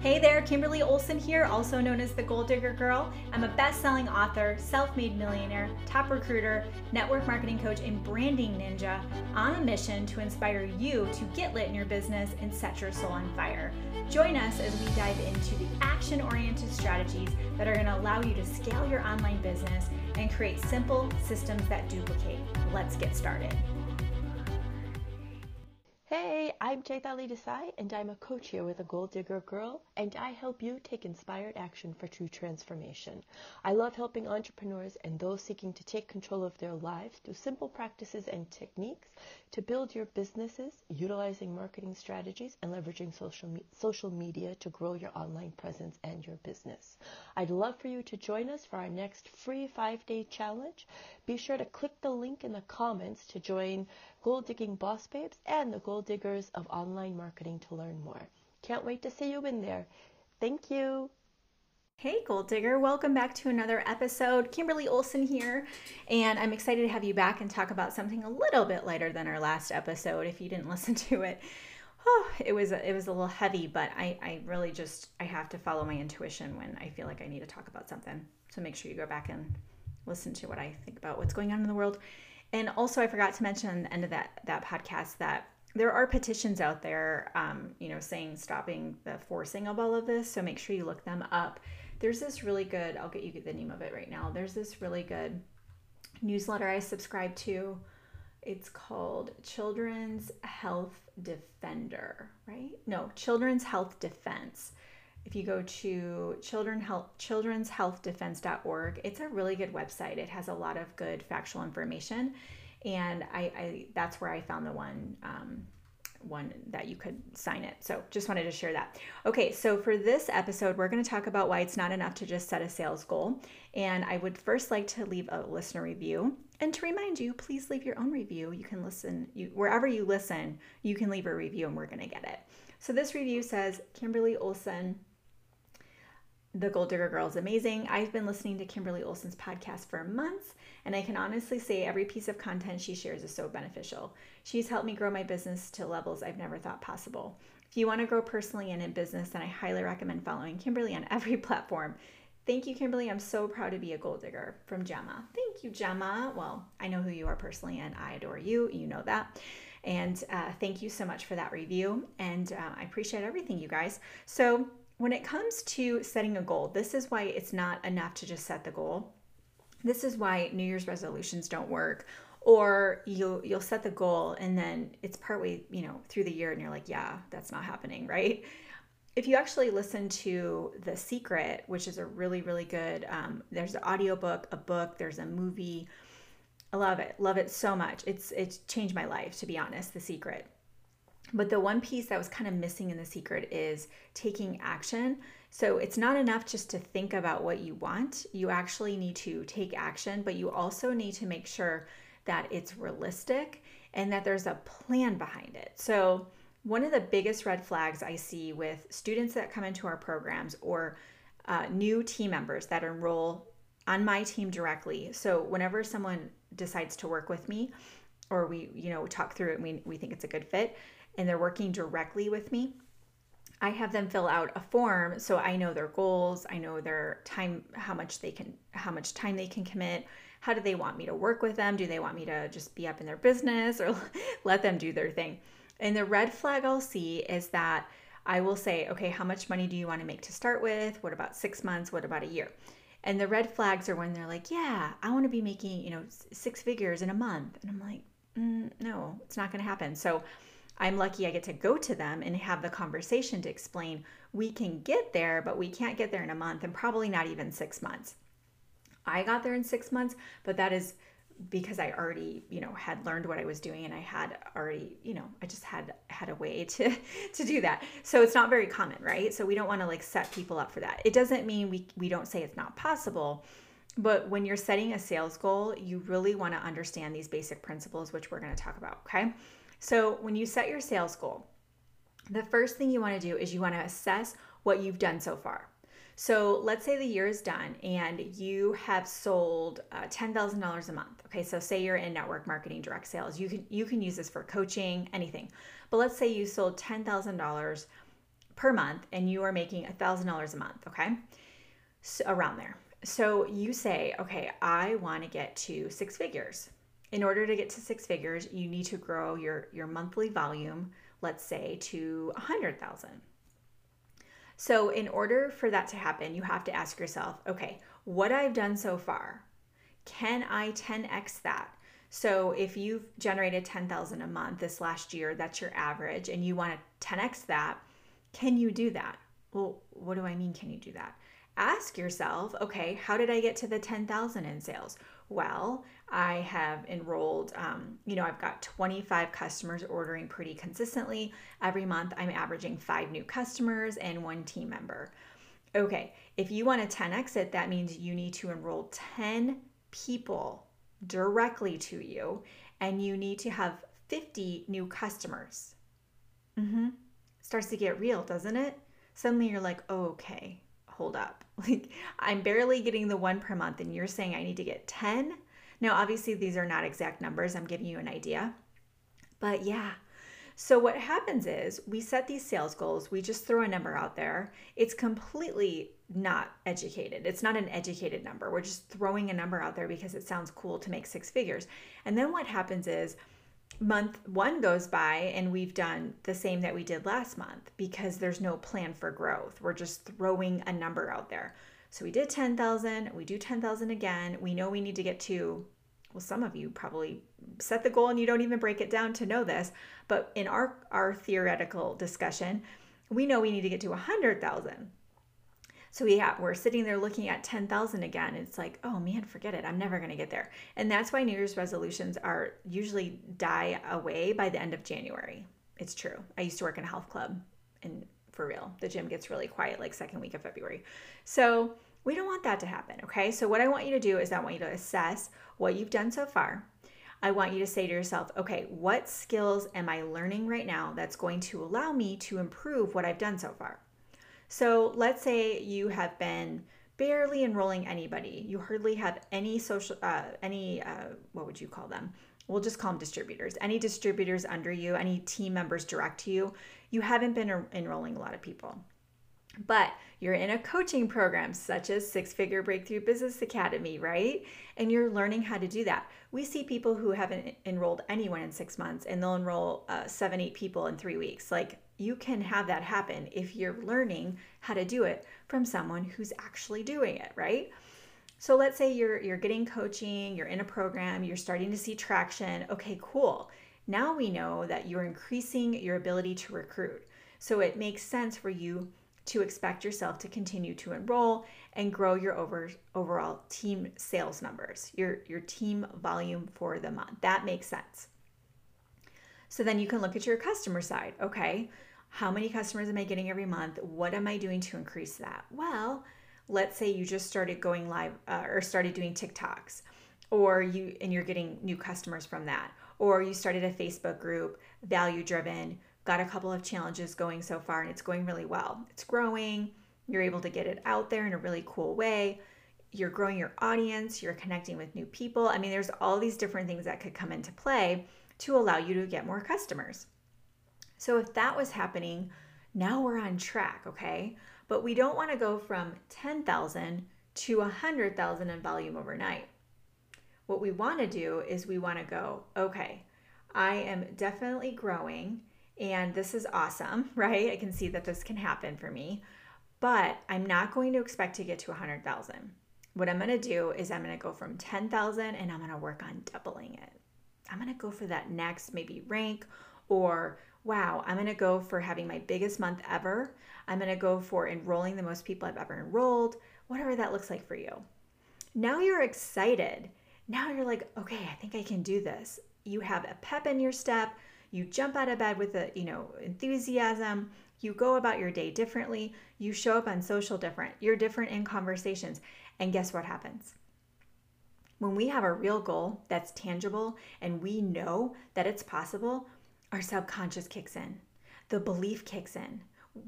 Hey there, Kimberly Olson here, also known as the Goal Digger Girl. I'm a best selling author, self made millionaire, top recruiter, network marketing coach, and branding ninja on a mission to inspire you to get lit in your business and set your soul on fire. Join us as we dive into the action oriented strategies that are going to allow you to scale your online business and create simple systems that duplicate. Let's get started. Hey, I'm Chaitali Desai, and I'm a coach here with a Goal Digger Girl, and I help you take inspired action for true transformation. I love helping entrepreneurs and those seeking to take control of their lives through simple practices and techniques to build your businesses, utilizing marketing strategies and leveraging social, me- social media to grow your online presence and your business. I'd love for you to join us for our next free five day challenge. Be sure to click the link in the comments to join Goal Digging Boss Babes and the Goal Diggers of Online Marketing to learn more. Can't wait to see you in there. Thank you. Hey, Goal Digger, welcome back to another episode. Kimberly Olson here, and I'm excited to have you back and talk about something a little bit lighter than our last episode. If you didn't listen to it, oh, it was it was a little heavy, but I, I really just I have to follow my intuition when I feel like I need to talk about something. So make sure you go back and listen to what I think about what's going on in the world. And also, I forgot to mention at the end of that that podcast that there are petitions out there, um, you know, saying stopping the forcing of all of this. So make sure you look them up there's this really good, I'll get you the name of it right now. There's this really good newsletter I subscribe to. It's called Children's Health Defender, right? No, Children's Health Defense. If you go to children health, children'shealthdefense.org, it's a really good website. It has a lot of good factual information, and I, I that's where I found the one um, one that you could sign it. So just wanted to share that. Okay, so for this episode, we're going to talk about why it's not enough to just set a sales goal. And I would first like to leave a listener review. And to remind you, please leave your own review. You can listen, you, wherever you listen, you can leave a review and we're going to get it. So this review says Kimberly Olson the Goal Digger Girl is amazing. I've been listening to Kimberly Olson's podcast for months, and I can honestly say every piece of content she shares is so beneficial. She's helped me grow my business to levels I've never thought possible. If you want to grow personally and in business, then I highly recommend following Kimberly on every platform. Thank you, Kimberly. I'm so proud to be a goal digger from Gemma. Thank you, Gemma. Well, I know who you are personally, and I adore you. You know that. And uh, thank you so much for that review. And uh, I appreciate everything, you guys. So, when it comes to setting a goal, this is why it's not enough to just set the goal. This is why New Year's resolutions don't work. Or you'll you'll set the goal and then it's partway, you know, through the year and you're like, yeah, that's not happening, right? If you actually listen to The Secret, which is a really, really good, um, there's an audiobook, a book, there's a movie. I love it. Love it so much. It's it's changed my life, to be honest, The Secret. But the one piece that was kind of missing in the secret is taking action. So it's not enough just to think about what you want. You actually need to take action, but you also need to make sure that it's realistic and that there's a plan behind it. So, one of the biggest red flags I see with students that come into our programs or uh, new team members that enroll on my team directly. So, whenever someone decides to work with me, or we, you know, talk through it and we, we think it's a good fit, and they're working directly with me, I have them fill out a form so I know their goals, I know their time, how much they can, how much time they can commit. How do they want me to work with them? Do they want me to just be up in their business or let them do their thing? And the red flag I'll see is that I will say, okay, how much money do you want to make to start with? What about six months? What about a year? And the red flags are when they're like, yeah, I want to be making, you know, six figures in a month. And I'm like, mm, no, it's not going to happen. So I'm lucky I get to go to them and have the conversation to explain we can get there, but we can't get there in a month and probably not even six months. I got there in six months, but that is because I already, you know, had learned what I was doing and I had already, you know, I just had had a way to to do that. So it's not very common, right? So we don't want to like set people up for that. It doesn't mean we we don't say it's not possible. But when you're setting a sales goal, you really want to understand these basic principles, which we're going to talk about, okay? So, when you set your sales goal, the first thing you want to do is you want to assess what you've done so far. So, let's say the year is done and you have sold uh, $10,000 a month. Okay, so say you're in network marketing direct sales. You can you can use this for coaching, anything. But let's say you sold $10,000 per month and you are making $1,000 a month, okay? So around there. So you say, okay, I want to get to six figures. In order to get to six figures, you need to grow your, your monthly volume, let's say, to 100,000. So, in order for that to happen, you have to ask yourself, okay, what I've done so far, can I 10x that? So, if you've generated 10,000 a month this last year, that's your average, and you want to 10x that, can you do that? Well, what do I mean, can you do that? Ask yourself, okay, how did I get to the 10,000 in sales? Well, I have enrolled, um, you know, I've got 25 customers ordering pretty consistently. Every month, I'm averaging five new customers and one team member. Okay, if you want to 10x it, that means you need to enroll 10 people directly to you and you need to have 50 new customers. Mm-hmm. Starts to get real, doesn't it? Suddenly you're like, oh, okay, hold up. Like, I'm barely getting the one per month, and you're saying I need to get 10? Now, obviously, these are not exact numbers. I'm giving you an idea. But yeah. So, what happens is we set these sales goals, we just throw a number out there. It's completely not educated. It's not an educated number. We're just throwing a number out there because it sounds cool to make six figures. And then what happens is month one goes by and we've done the same that we did last month because there's no plan for growth. We're just throwing a number out there. So we did 10,000, we do 10,000 again. We know we need to get to well some of you probably set the goal and you don't even break it down to know this, but in our our theoretical discussion, we know we need to get to 100,000. So yeah, we're sitting there looking at 10,000 again. It's like, oh man, forget it. I'm never going to get there. And that's why New Year's resolutions are usually die away by the end of January. It's true. I used to work in a health club and for real, the gym gets really quiet like second week of February. So we don't want that to happen, okay? So what I want you to do is I want you to assess what you've done so far. I want you to say to yourself, okay, what skills am I learning right now that's going to allow me to improve what I've done so far? So let's say you have been barely enrolling anybody. You hardly have any social, uh, any, uh, what would you call them? We'll just call them distributors. Any distributors under you, any team members direct to you, you haven't been enrolling a lot of people. But you're in a coaching program such as Six Figure Breakthrough Business Academy, right? And you're learning how to do that. We see people who haven't enrolled anyone in six months and they'll enroll uh, seven, eight people in three weeks. Like you can have that happen if you're learning how to do it from someone who's actually doing it, right? So let's say you're you're getting coaching, you're in a program, you're starting to see traction. Okay, cool. Now we know that you're increasing your ability to recruit. So it makes sense for you to expect yourself to continue to enroll and grow your over, overall team sales numbers, your, your team volume for the month. That makes sense. So then you can look at your customer side. Okay, how many customers am I getting every month? What am I doing to increase that? Well, let's say you just started going live uh, or started doing TikToks or you and you're getting new customers from that or you started a Facebook group, value driven, got a couple of challenges going so far and it's going really well. It's growing, you're able to get it out there in a really cool way. You're growing your audience, you're connecting with new people. I mean, there's all these different things that could come into play to allow you to get more customers. So if that was happening, now we're on track, okay? But we don't want to go from 10,000 to 100,000 in volume overnight. What we want to do is we want to go, okay, I am definitely growing and this is awesome, right? I can see that this can happen for me, but I'm not going to expect to get to 100,000. What I'm going to do is I'm going to go from 10,000 and I'm going to work on doubling it. I'm going to go for that next maybe rank or wow, I'm going to go for having my biggest month ever. I'm going to go for enrolling the most people I've ever enrolled, whatever that looks like for you. Now you're excited. Now you're like, okay, I think I can do this. You have a pep in your step you jump out of bed with a you know enthusiasm you go about your day differently you show up on social different you're different in conversations and guess what happens when we have a real goal that's tangible and we know that it's possible our subconscious kicks in the belief kicks in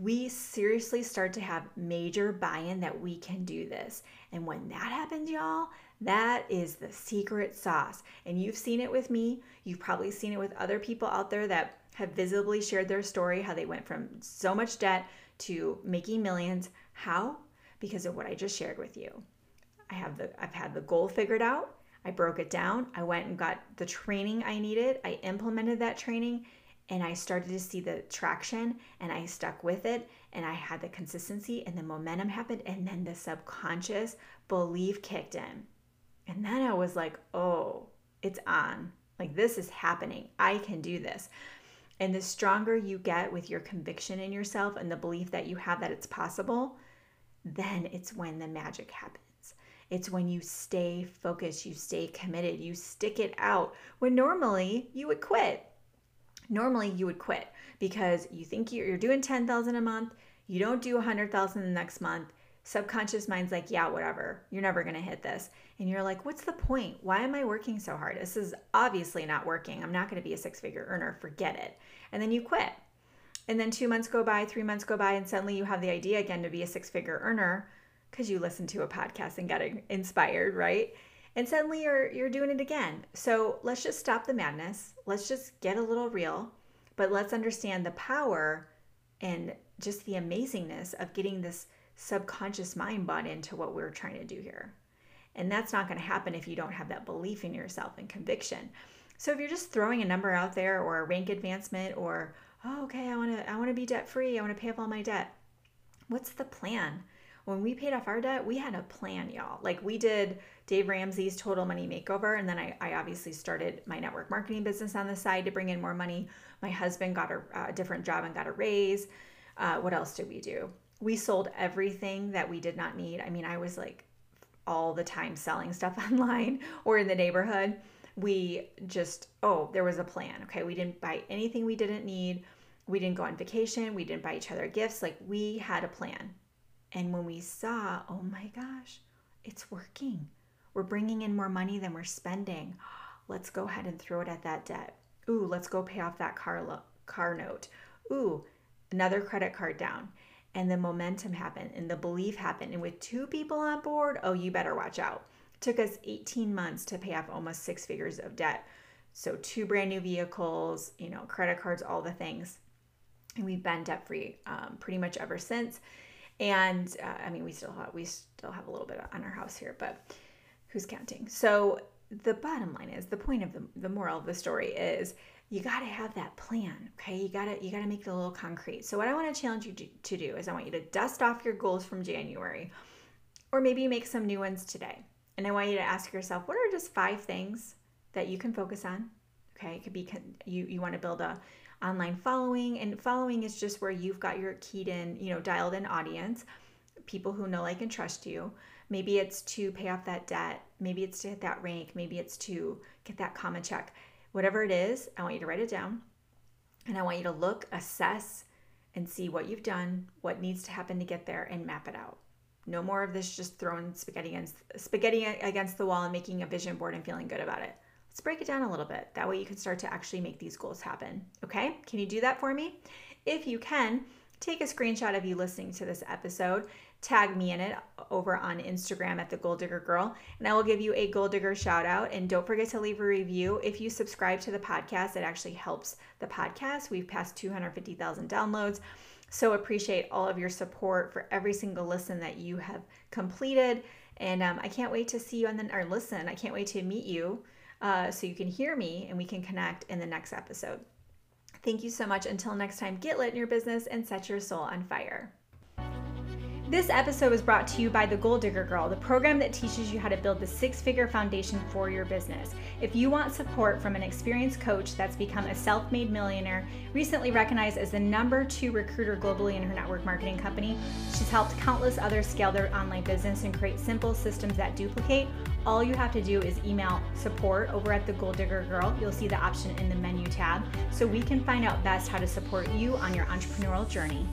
we seriously start to have major buy in that we can do this. And when that happens, y'all, that is the secret sauce. And you've seen it with me. You've probably seen it with other people out there that have visibly shared their story how they went from so much debt to making millions. How? Because of what I just shared with you. I have the I've had the goal figured out. I broke it down. I went and got the training I needed. I implemented that training and I started to see the traction and I stuck with it and I had the consistency and the momentum happened and then the subconscious belief kicked in. And then I was like, "Oh, it's on. Like this is happening. I can do this." And the stronger you get with your conviction in yourself and the belief that you have that it's possible, then it's when the magic happens. It's when you stay focused, you stay committed, you stick it out when normally you would quit. Normally you would quit because you think you're doing 10,000 a month, you don't do 100,000 the next month. Subconscious mind's like, yeah, whatever. You're never going to hit this. And you're like, what's the point? Why am I working so hard? This is obviously not working. I'm not going to be a six figure earner. Forget it. And then you quit. And then two months go by, three months go by, and suddenly you have the idea again to be a six figure earner because you listened to a podcast and got inspired, right? And suddenly you're you're doing it again. So let's just stop the madness. Let's just get a little real, but let's understand the power and just the amazingness of getting this subconscious mind bought into what we're trying to do here. And that's not going to happen if you don't have that belief in yourself and conviction. So if you're just throwing a number out there or a rank advancement or oh okay, I want to I want to be debt free, I want to pay off all my debt. What's the plan? When we paid off our debt, we had a plan, y'all. Like we did Dave Ramsey's Total Money Makeover, and then I, I obviously started my network marketing business on the side to bring in more money. My husband got a, a different job and got a raise. Uh, what else did we do? We sold everything that we did not need. I mean, I was like all the time selling stuff online or in the neighborhood. We just, oh, there was a plan. Okay. We didn't buy anything we didn't need. We didn't go on vacation. We didn't buy each other gifts. Like we had a plan. And when we saw, oh my gosh, it's working. We're bringing in more money than we're spending. Let's go ahead and throw it at that debt. Ooh, let's go pay off that car lo- car note. Ooh, another credit card down. And the momentum happened and the belief happened. And with two people on board, oh, you better watch out. It took us 18 months to pay off almost six figures of debt. So two brand new vehicles, you know, credit cards, all the things. And we've been debt free um, pretty much ever since and uh, I mean we still have we still have a little bit on our house here, but who's counting? So the bottom line is the point of the, the moral of the story is you got to have that plan okay? You got to you got to make it a little concrete. So what i want to challenge you to, to do is i want you to dust off your goals from january or maybe make some new ones today. And i want you to ask yourself what are just five things that you can focus on? Okay it could be you you want to build a online following. And following is just where you've got your keyed in, you know, dialed in audience, people who know, like, and trust you. Maybe it's to pay off that debt. Maybe it's to hit that rank. Maybe it's to get that common check. Whatever it is, I want you to write it down. And I want you to look, assess, and see what you've done, what needs to happen to get there, and map it out. No more of this just throwing spaghetti against spaghetti against the wall and making a vision board and feeling good about it. Let's break it down a little bit. That way you can start to actually make these goals happen. Okay? Can you do that for me? If you can, take a screenshot of you listening to this episode, tag me in it over on Instagram at the Goal Digger Girl, and I will give you a Goal Digger shout out. And don't forget to leave a review. If you subscribe to the podcast, it actually helps the podcast. We've passed 250,000 downloads. So appreciate all of your support for every single listen that you have completed. And um, I can't wait to see you on the, or listen, I can't wait to meet you uh, so you can hear me and we can connect in the next episode. Thank you so much. Until next time, get lit in your business and set your soul on fire. This episode was brought to you by The Goal Digger Girl, the program that teaches you how to build the six figure foundation for your business. If you want support from an experienced coach that's become a self made millionaire, recently recognized as the number two recruiter globally in her network marketing company, she's helped countless others scale their online business and create simple systems that duplicate. All you have to do is email support over at The Goal Digger Girl. You'll see the option in the menu tab so we can find out best how to support you on your entrepreneurial journey.